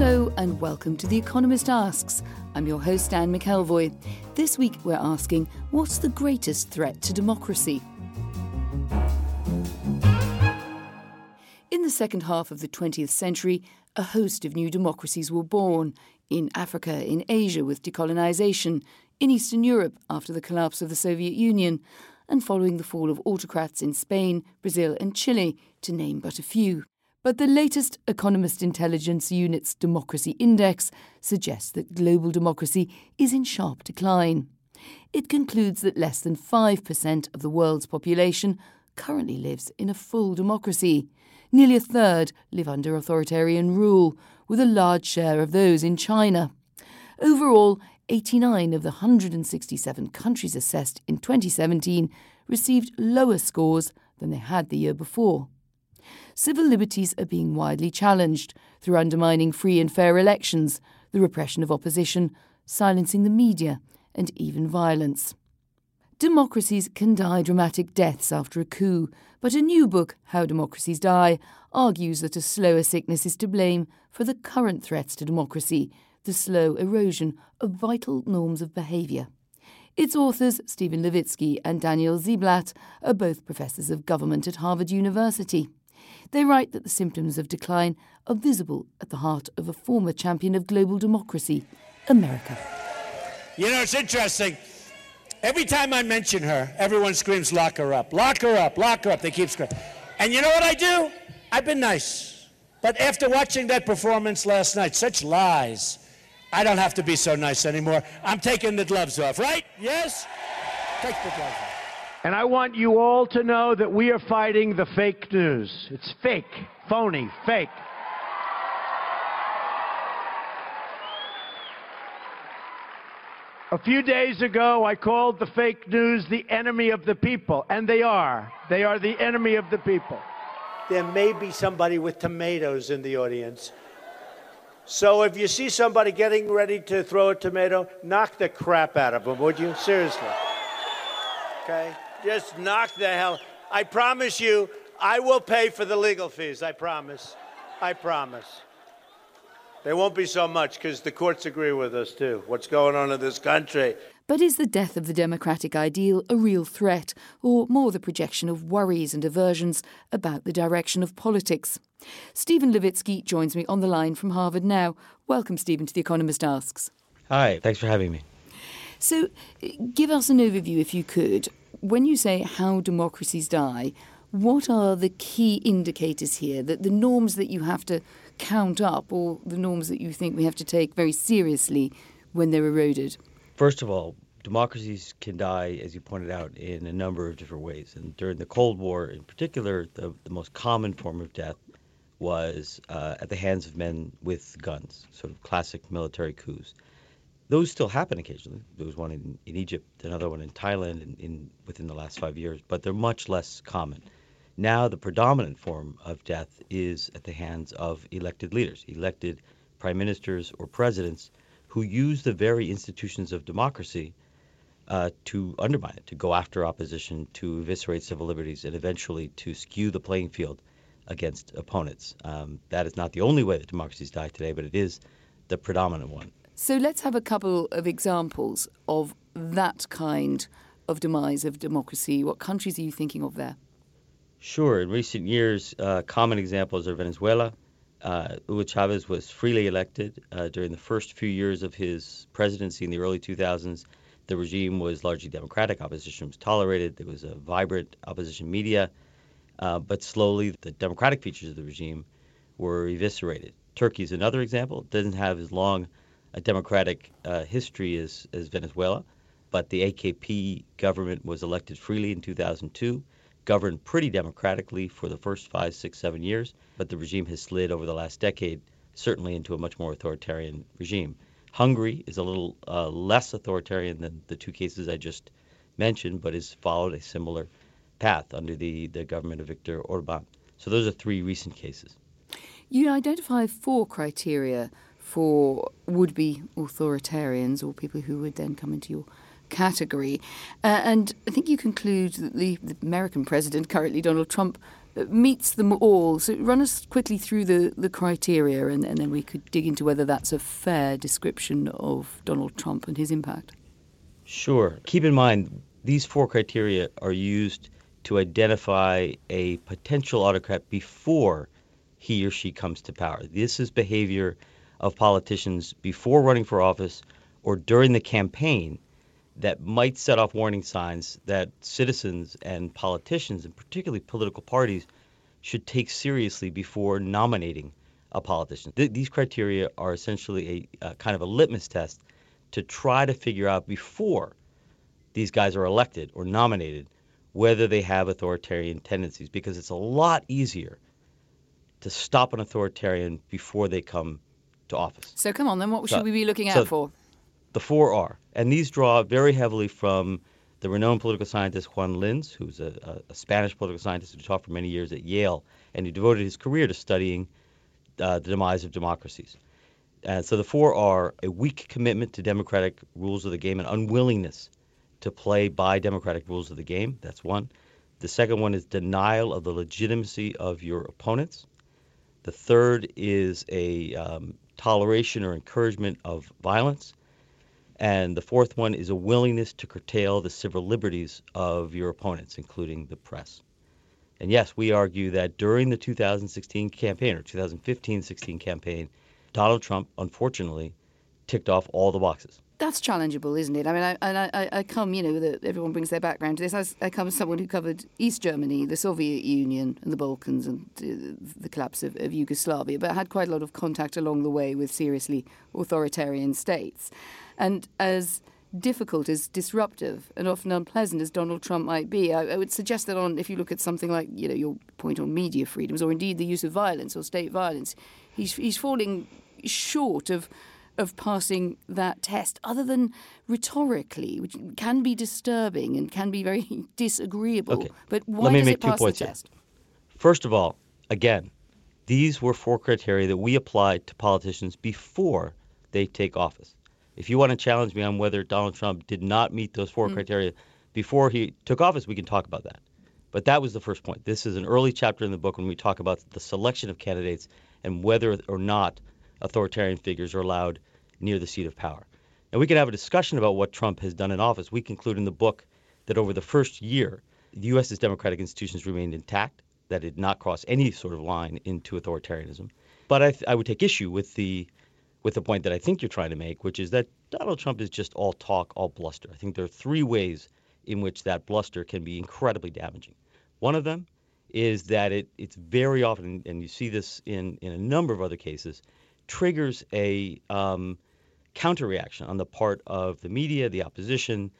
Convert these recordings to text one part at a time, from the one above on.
Hello and welcome to The Economist Asks. I'm your host, Anne McElvoy. This week we're asking, what's the greatest threat to democracy? In the second half of the 20th century, a host of new democracies were born in Africa, in Asia with decolonisation, in Eastern Europe after the collapse of the Soviet Union, and following the fall of autocrats in Spain, Brazil, and Chile, to name but a few. But the latest Economist Intelligence Unit's Democracy Index suggests that global democracy is in sharp decline. It concludes that less than 5% of the world's population currently lives in a full democracy. Nearly a third live under authoritarian rule, with a large share of those in China. Overall, 89 of the 167 countries assessed in 2017 received lower scores than they had the year before. Civil liberties are being widely challenged through undermining free and fair elections, the repression of opposition, silencing the media, and even violence. Democracies can die dramatic deaths after a coup, but a new book, How Democracies Die, argues that a slower sickness is to blame for the current threats to democracy, the slow erosion of vital norms of behaviour. Its authors, Steven Levitsky and Daniel Ziblatt, are both professors of government at Harvard University. They write that the symptoms of decline are visible at the heart of a former champion of global democracy, America. You know, it's interesting. Every time I mention her, everyone screams, lock her up, lock her up, lock her up. They keep screaming. And you know what I do? I've been nice. But after watching that performance last night, such lies, I don't have to be so nice anymore. I'm taking the gloves off, right? Yes? Take the gloves off. And I want you all to know that we are fighting the fake news. It's fake, phony, fake. A few days ago, I called the fake news the enemy of the people, and they are. They are the enemy of the people. There may be somebody with tomatoes in the audience. So if you see somebody getting ready to throw a tomato, knock the crap out of them, would you? Seriously. Okay? Just knock the hell. I promise you, I will pay for the legal fees. I promise. I promise. There won't be so much because the courts agree with us too. What's going on in this country? But is the death of the democratic ideal a real threat, or more the projection of worries and aversions about the direction of politics? Steven Levitsky joins me on the line from Harvard now. Welcome, Steven, to The Economist Asks. Hi, thanks for having me. So, eh, give us an overview, if you could. When you say how democracies die, what are the key indicators here, that the norms that you have to count up, or the norms that you think we have to take very seriously when they're eroded? First of all, democracies can die, as you pointed out, in a number of different ways. And during the Cold War, in particular, the, the most common form of death was uh, at the hands of men with guns, sort of classic military coups. Those still happen occasionally. There was one in, in Egypt, another one in Thailand in, in within the last five years, but they're much less common. Now, the predominant form of death is at the hands of elected leaders, elected prime ministers or presidents who use the very institutions of democracy uh, to undermine it, to go after opposition, to eviscerate civil liberties, and eventually to skew the playing field against opponents. Um, that is not the only way that democracies die today, but it is the predominant one. So let's have a couple of examples of that kind of demise of democracy. What countries are you thinking of there? Sure. In recent years, uh, common examples are Venezuela. Uh, Hugo Chavez was freely elected uh, during the first few years of his presidency in the early 2000s. The regime was largely democratic. Opposition was tolerated. There was a vibrant opposition media. Uh, but slowly, the democratic features of the regime were eviscerated. Turkey is another example. It doesn't have as long a democratic uh, history as, as Venezuela, but the AKP government was elected freely in 2002, governed pretty democratically for the first five, six, seven years, but the regime has slid over the last decade, certainly into a much more authoritarian regime. Hungary is a little uh, less authoritarian than the two cases I just mentioned, but has followed a similar path under the, the government of Viktor Orban. So those are three recent cases. You identify four criteria for would be authoritarians or people who would then come into your category. Uh, and I think you conclude that the, the, American president, currently Donald Trump, uh, meets them all. So run us quickly through the, the criteria and, and then we could dig into whether that's a fair description of Donald Trump and his impact. Sure. Keep in mind, these four criteria are used to identify a potential autocrat before he or she comes to power. This is behavior of politicians before running for office or during the campaign that might set off warning signs that citizens and politicians, and particularly political parties, should take seriously before nominating a politician. Th- these criteria are essentially a, a kind of a litmus test to try to figure out before these guys are elected or nominated whether they have authoritarian tendencies because it's a lot easier to stop an authoritarian before they come to office. So come on, then what so, should we be looking so out for? The four are, and these draw very heavily from the renowned political scientist Juan Linz, who's a, a, Spanish political scientist who taught for many years at Yale, and who devoted his career to studying uh, the demise of democracies. And so the four are a weak commitment to democratic rules of the game, an unwillingness to play by democratic rules of the game. That's one. The second one is denial of the legitimacy of your opponents. The third is a um, toleration or encouragement of violence. And the fourth one is a willingness to curtail the civil liberties of your opponents, including the press. And yes, we argue that during the 2016 campaign or 2015 16 campaign, Donald Trump, unfortunately, ticked off all the boxes that's challengeable, isn't it? I mean, I, and I, I come, you know, the, everyone brings their background to this. I, I, come as someone who covered East Germany, the Soviet Union, and the Balkans, and uh, the collapse of, of, Yugoslavia, but had quite a lot of contact along the way with seriously authoritarian states. And as difficult, as disruptive, and often unpleasant as Donald Trump might be, I, I would suggest that on, if you look at something like, you know, your point on media freedoms, or indeed the use of violence or state violence, he's, he's falling short of of passing that test, other than rhetorically, which can be disturbing and can be very disagreeable. Okay. But why Let me does make it pass two points the test? Here. First of all, again, these were four criteria that we applied to politicians before they take office. If you want to challenge me on whether Donald Trump did not meet those four mm. criteria before he took office, we can talk about that. But that was the first point. This is an early chapter in the book when we talk about the selection of candidates and whether or not authoritarian figures are allowed near the seat of power. And we can have a discussion about what Trump has done in office. We conclude in the book that over the first year, the U.S.'s democratic institutions remained intact, that it did not cross any sort of line into authoritarianism. But I, th- I would take issue with the with the point that I think you're trying to make, which is that Donald Trump is just all talk, all bluster. I think there are three ways in which that bluster can be incredibly damaging. One of them is that it, it's very often, and you see this in, in a number of other cases, triggers a um, counterreaction on the part of the media, the opposition,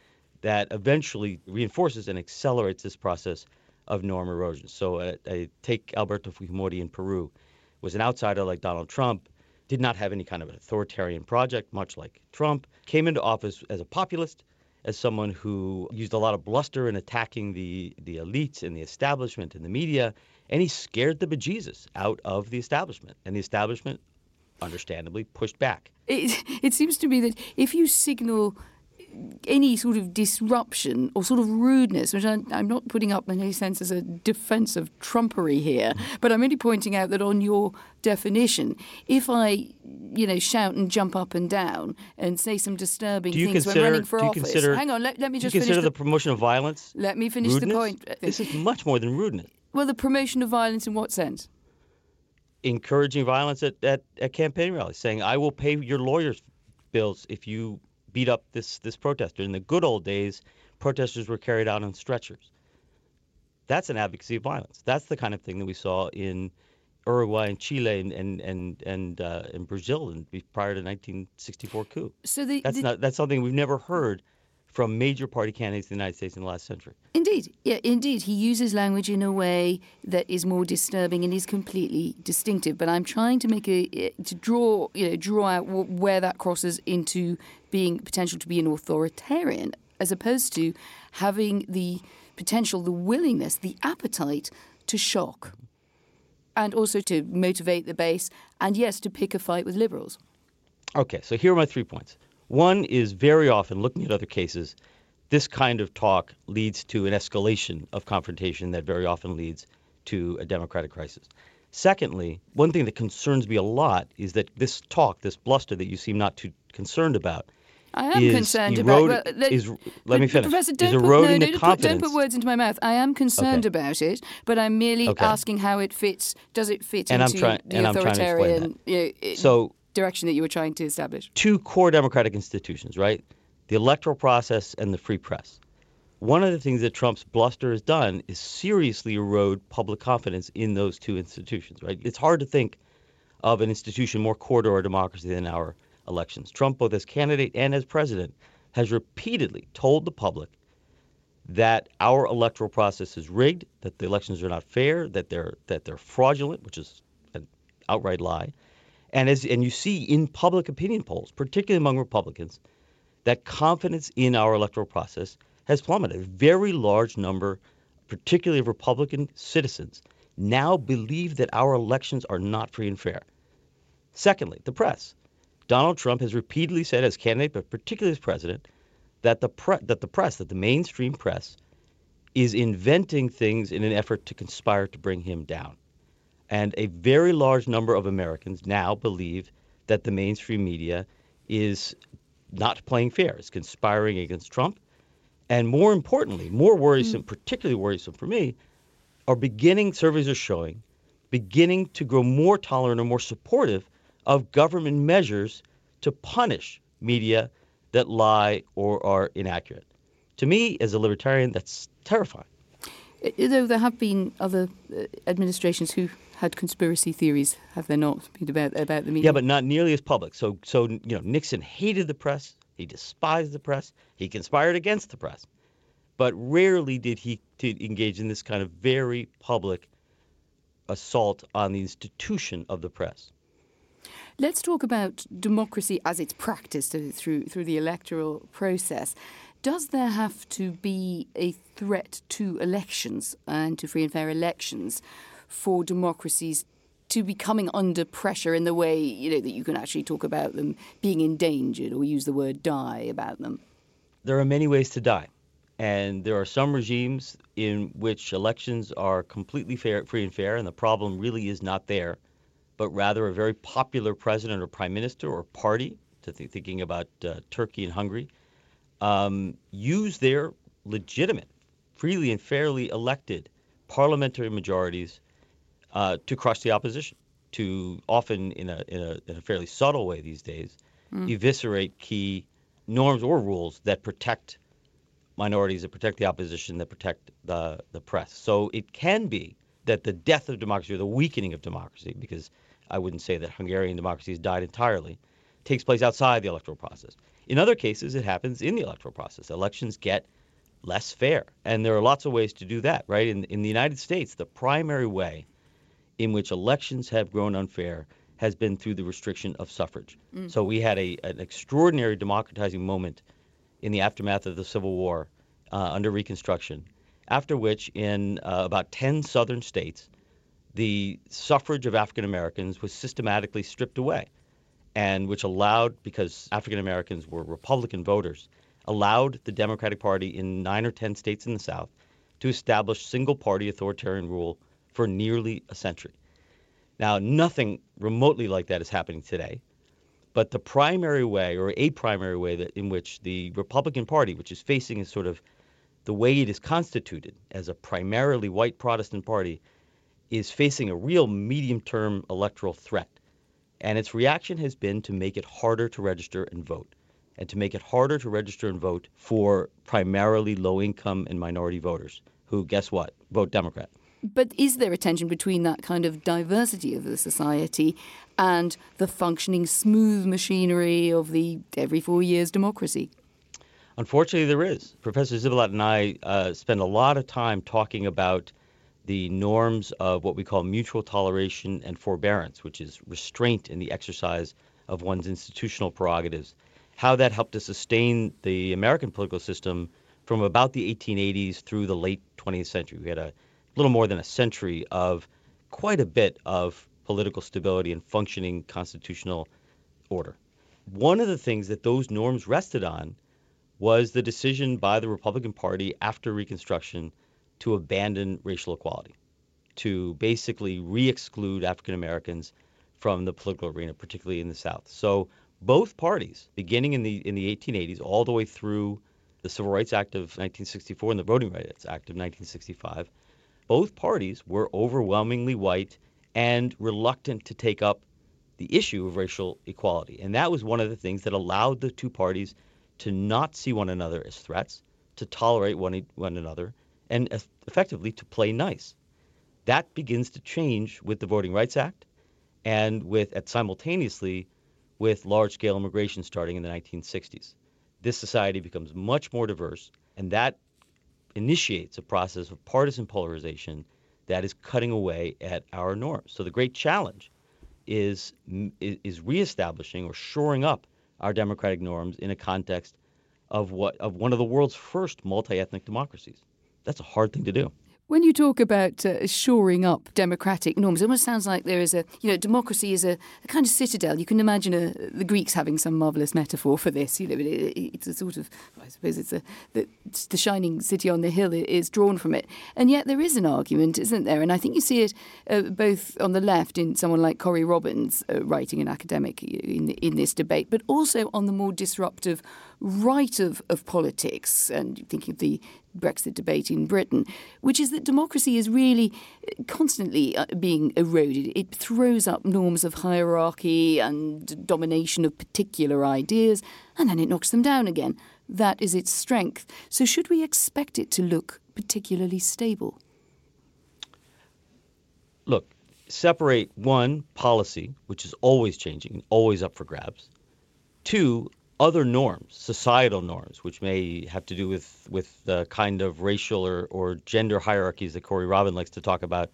that eventually reinforces and accelerates this process of norm erosion. So uh, I take Alberto Fujimori in Peru, was an outsider like Donald Trump, did not have any kind of an authoritarian project, much like Trump, came into office as a populist, as someone who used a lot of bluster in attacking the, the elites and the establishment and the media, and he scared the bejesus out of the establishment. And the establishment understandably pushed back. It, it seems to me that if you signal any sort of disruption or sort of rudeness, which I'm, I'm, not putting up in any sense as a defense of trumpery here, but I'm only pointing out that on your definition, if I, you know, shout and jump up and down and say some disturbing things consider, when running for office, consider, hang on, let, let me just do you consider the, the, promotion of violence. Let me finish rudeness? the point. This is much more than rudeness. Well, the promotion of violence in what sense? Encouraging violence at, at, at campaign rallies, saying, I will pay your lawyers' bills if you beat up this, this protester. In the good old days, protesters were carried out on stretchers. That's an advocacy of violence. That's the kind of thing that we saw in Uruguay and Chile and and and and, uh, in Brazil and prior to 1964 coup. So the, that's the, not that's something we've never heard from major party candidates in the United States in the last century. Indeed, yeah, indeed. He uses language in a way that is more disturbing and is completely distinctive. But I'm trying to make a eh, to draw, you know, draw out where that crosses into being potential to be an authoritarian, as opposed to having the potential, the willingness, the appetite to shock, and also to motivate the base, and yes, to pick a fight with liberals. Okay, so here are my three points. One is very often looking at other cases, this kind of talk leads to an escalation of confrontation that very often leads to a democratic crisis. Secondly, one thing that concerns me a lot is that this talk, this bluster that you seem not too concerned about, I am is concerned erode, about. Well, is, let me finish. Professor, don't put, eroding no, don't. Put, don't put words into my mouth. I am concerned Okay. about it, but I'm merely Okay. asking how it fits. Does it fit And I'm into the and I'm trying to explain authoritarian you know, i- So direction that you were trying to establish? two core democratic institutions, right? The electoral process and the free press. One of the things that Trump's bluster has done is seriously erode public confidence in those two institutions, right? It's hard to think of an institution more core to our democracy than our elections. Trump, both as candidate and as president, has repeatedly told the public that our electoral process is rigged, that the elections are not fair, that they're that they're fraudulent, which is an outright lie. And as and you see in public opinion polls, particularly among Republicans, that confidence in our electoral process has plummeted. A very large number, particularly of Republican citizens, now believe that our elections are not free and fair. Secondly, the press. Donald Trump has repeatedly said, as candidate, but particularly as president, that the pre- that the press, that the mainstream press, is inventing things in an effort to conspire to bring him down. And a very large number of Americans now believe that the mainstream media is not playing fair, is conspiring against Trump. And more importantly, more worrisome, particularly worrisome for me, are beginning, surveys are showing, beginning to grow more tolerant or more supportive of government measures to punish media that lie or are inaccurate. To me, as a libertarian, that's terrifying. Though there have been other uh, administrations who had conspiracy theories, have there not, been about about the media? Yeah, but not nearly as public. So, so you know, Nixon hated the press. He despised the press. He conspired against the press. But rarely did he to engage in this kind of very public assault on the institution of the press. Let's talk about democracy as it's practiced through through the electoral process. Does there have to be a threat to elections and to free and fair elections for democracies to be coming under pressure in the way you know that you can actually talk about them being endangered or use the word die about them? There are many ways to die. And there are some regimes in which elections are completely fair, free and fair, and the problem really is not there, but rather a very popular president or prime minister or party, to th- thinking about uh, Turkey and Hungary, um, use their legitimate, freely and fairly elected parliamentary majorities uh, to crush the opposition, to often in a, in, a, in a fairly subtle way these days, eviscerate key norms or rules that protect minorities, that protect the opposition, that protect the, the press. So it can be that the death of democracy or the weakening of democracy, because I wouldn't say that Hungarian democracy has died entirely, takes place outside the electoral process. In other cases, it happens in the electoral process. Elections get less fair. And there are lots of ways to do that, right? In, in the United States, the primary way in which elections have grown unfair has been through the restriction of suffrage. So we had a, an extraordinary democratizing moment in the aftermath of the Civil War uh, under Reconstruction, after which, in uh, about 10 southern states, the suffrage of African Americans was systematically stripped away, and which allowed, because African Americans were Republican voters, allowed the Democratic Party in nine or 10 states in the South to establish single party authoritarian rule for nearly a century. Now, nothing remotely like that is happening today. But the primary way, or a primary way, that in which the Republican Party, which is facing a sort of the way it is constituted as a primarily white Protestant party, is facing a real medium term electoral threat. And its reaction has been to make it harder to register and vote, and to make it harder to register and vote for primarily low income and minority voters who, guess what, vote Democrat. But is there a tension between that kind of diversity of the society and the functioning smooth machinery of the every four years democracy? Unfortunately, there is. Professor Ziblatt and I uh, spend a lot of time talking about the norms of what we call mutual toleration and forbearance, which is restraint in the exercise of one's institutional prerogatives, how that helped to sustain the American political system from about the 1880s through the late 20th century. We had a little more than a century of quite a bit of political stability and functioning constitutional order. One of the things that those norms rested on was the decision by the Republican Party after Reconstruction to abandon racial equality, to basically re exclude African Americans from the political arena, particularly in the South. So both parties, beginning in the in the 1880s, all the way through the Civil Rights Act of 1964 and the Voting Rights Act of 1965, both parties were overwhelmingly white and reluctant to take up the issue of racial equality. And that was one of the things that allowed the two parties to not see one another as threats, to tolerate one, one another, and effectively to play nice. That begins to change with the Voting Rights Act and with at simultaneously with large-scale immigration starting in the 1960s. This society becomes much more diverse, and that initiates a process of partisan polarization that is cutting away at our norms. So the great challenge is is reestablishing or shoring up our democratic norms in a context of what of one of the world's first multi-ethnic democracies. That's a hard thing to do. When you talk about uh, shoring up democratic norms, it almost sounds like there is a, you know, democracy is a, a kind of citadel. You can imagine a, the Greeks having some marvelous metaphor for this. You know, it, it's a sort of, I suppose it's a, the, the shining city on the hill is drawn from it. And yet there is an argument, isn't there? And I think you see it uh, both on the left in someone like Corey Robbins uh, writing an academic in, in this debate, but also on the more disruptive right of, of politics, and thinking of the Brexit debate in Britain, which is that democracy is really uh, constantly uh, being eroded. It throws up norms of hierarchy and domination of particular ideas, and then it knocks them down again. That is its strength. So, should we expect it to look particularly stable? Look, separate one, policy, which is always changing, and always up for grabs. Two, other norms, societal norms, which may have to do with with the kind of racial or, or gender hierarchies that Corey Robin likes to talk about,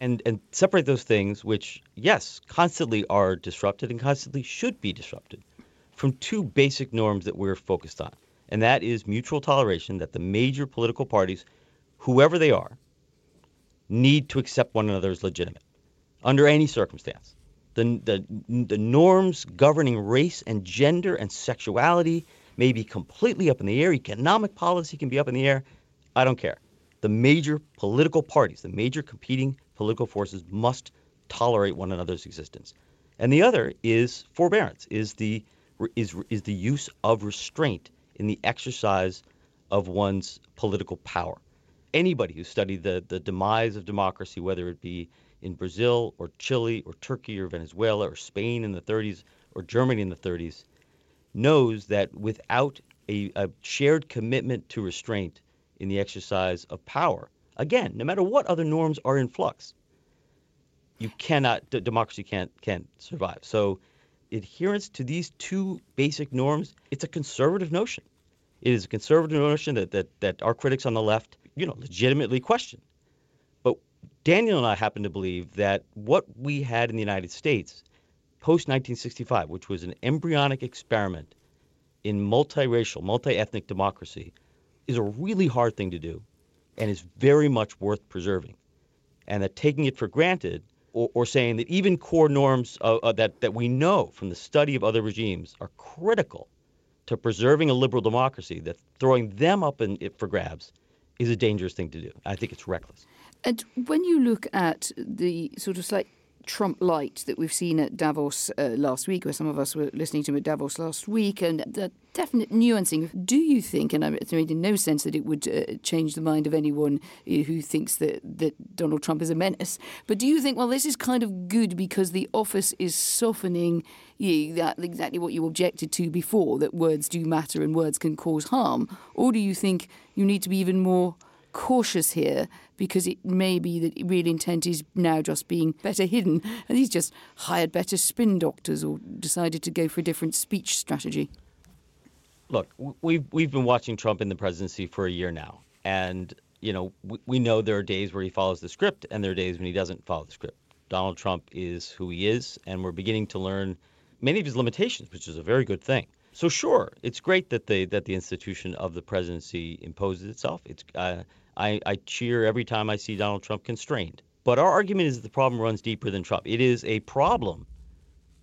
and and separate those things, which yes, constantly are disrupted and constantly should be disrupted, from two basic norms that we're focused on, and that is mutual toleration that the major political parties, whoever they are, need to accept one another as legitimate, under any circumstance the, the, the norms governing race and gender and sexuality may be completely up in the air. Economic policy can be up in the air. I don't care. The major political parties, the major competing political forces must tolerate one another's existence. And the other is forbearance, is the is is the use of restraint in the exercise of one's political power. Anybody who studied the the demise of democracy, whether it be in Brazil or Chile or Turkey or Venezuela or Spain in the 30s or Germany in the 30s knows that without a, a shared commitment to restraint in the exercise of power, again, no matter what other norms are in flux, you cannot d- democracy can't can't survive. So adherence to these two basic norms, it's a conservative notion. It is a conservative notion that, that, that our critics on the left, you know, legitimately question. Daniel and I happen to believe that what we had in the United States post 1965, which was an embryonic experiment in multiracial, multi ethnic democracy, is a really hard thing to do and is very much worth preserving. And that taking it for granted or, or saying that even core norms uh, uh, that, that we know from the study of other regimes are critical to preserving a liberal democracy, that throwing them up in, it for grabs is a dangerous thing to do. I think it's reckless. And when you look at the sort of slight Trump light that we've seen at Davos uh, last week, where some of us were listening to him at Davos last week, and the definite nuancing. Do you think, and it's made in no sense that it would uh, change the mind of anyone uh, who thinks that, that Donald Trump is a menace, but do you think, well, this is kind of good because the office is softening you, that exactly what you objected to before, that words do matter and words can cause harm? Or do you think you need to be even more cautious here because it may be that real intent is now just being better hidden and he's just hired better spin doctors or decided to go for a different speech strategy. Look, we've we've been watching Trump in the presidency for a year now, and you know we, we know there are days where he follows the script, and there are days when he doesn't follow the script. Donald Trump is who he is, and we're beginning to learn many of his limitations, which is a very good thing. So sure, it's great that the that the institution of the presidency imposes itself. It's uh, I, I cheer every time I see Donald Trump constrained. But our argument is that the problem runs deeper than Trump. It is a problem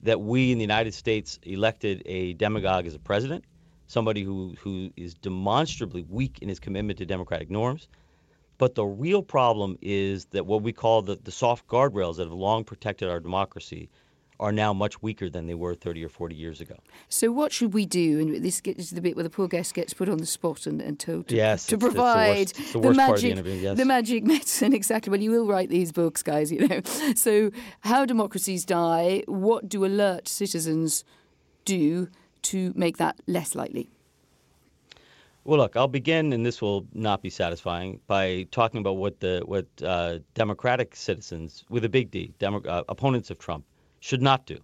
that we in the United States elected a demagogue as a president, somebody who, who is demonstrably weak in his commitment to democratic norms. But the real problem is that what we call the, the soft guardrails that have long protected our democracy are now much weaker than they were 30 or 40 years ago. So, what should we do? And this is the bit where the poor guest gets put on the spot and, and told to, yes, to it's, provide it's the, worst, the, the magic, the, yes. the magic medicine. Exactly. Well, you will write these books, guys. You know. So, how democracies die? What do alert citizens do to make that less likely? Well, look, I'll begin, and this will not be satisfying, by talking about what the what uh, Democratic citizens, with a big D, Demo- uh, opponents of Trump, should not do.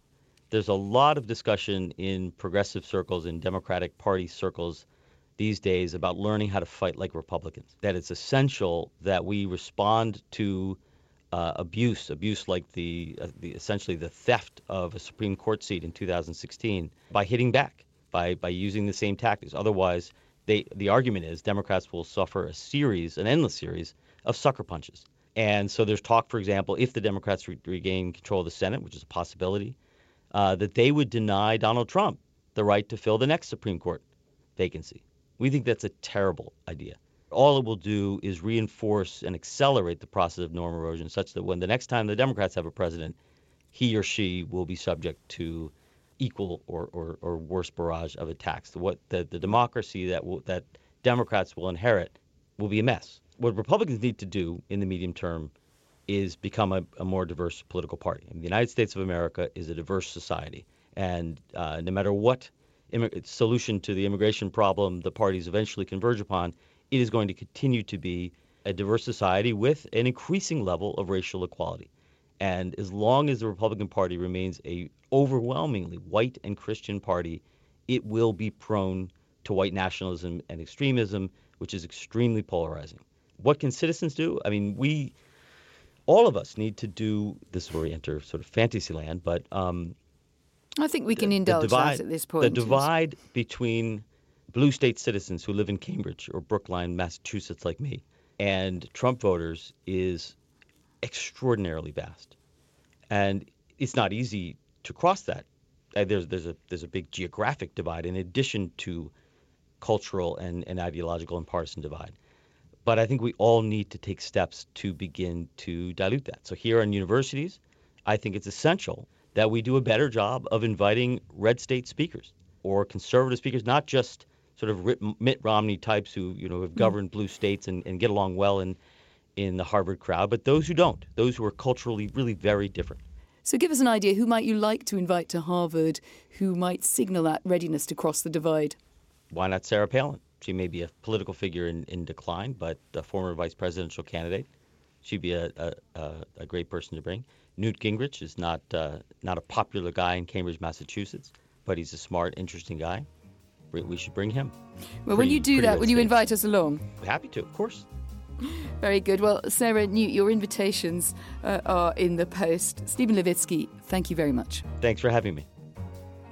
There's a lot of discussion in progressive circles, in Democratic Party circles these days about learning how to fight like Republicans. That it's essential that we respond to uh, abuse, abuse like the, uh, the essentially the theft of a Supreme Court seat in 2016, by hitting back, by by using the same tactics. Otherwise, they the argument is Democrats will suffer a series, an endless series of sucker punches. And so there's talk, for example, if the Democrats re- regain control of the Senate, which is a possibility, uh, that they would deny Donald Trump the right to fill the next Supreme Court vacancy. We think that's a terrible idea. All it will do is reinforce and accelerate the process of norm erosion such that when the next time the Democrats have a president, he or she will be subject to equal or, or, or worse barrage of attacks. What the, the democracy that that Democrats will inherit will be a mess what Republicans need to do in the medium term is become a, a more diverse political party. The United States of America is a diverse society, and uh, no matter what solution to the immigration problem the parties eventually converge upon, it is going to continue to be a diverse society with an increasing level of racial equality. And as long as the Republican Party remains a overwhelmingly white and Christian party, it will be prone to white nationalism and extremism, which is extremely polarizing what can citizens do? I mean, we, all of us, need to do this. Where we enter sort of fantasy land, but um, I think we can the, indulge the divide, at this point. The divide between blue state citizens who live in Cambridge or Brookline, Massachusetts, like me, and Trump voters is extraordinarily vast, and it's not easy to cross that. Uh, there's there's a there's a big geographic divide in addition to cultural and, and ideological and partisan divide. But I think we all need to take steps to begin to dilute that. So here in universities, I think it's essential that we do a better job of inviting red state speakers or conservative speakers, not just sort of Mitt Romney types who you know have mm. governed blue states and, and get along well in in the Harvard crowd, but those who don't, those who are culturally really very different. So give us an idea. Who might you like to invite to Harvard who might signal that readiness to cross the divide? Why not Sarah Palin? She may be a political figure in, in decline, but a former vice presidential candidate. She'd be a, a, a great person to bring. Newt Gingrich is not uh, not a popular guy in Cambridge, Massachusetts, but he's a smart, interesting guy. We should bring him. Well, pretty, when you do that, will you invite us along? Happy to, of course. Very good. Well, Sarah Newt, your invitations uh, are in the post. Steven Levitsky, thank you very much. Thanks for having me.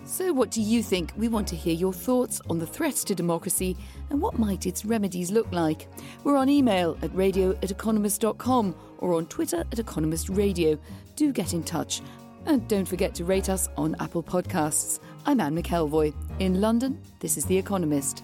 So, what do you think? We want to hear your thoughts on the threats to democracy and what might its remedies look like. We're on email at radio at economist.com or on Twitter at Economist Radio. Do get in touch. And don't forget to rate us on Apple Podcasts. I'm Anne McElvoy. In London, this is The Economist.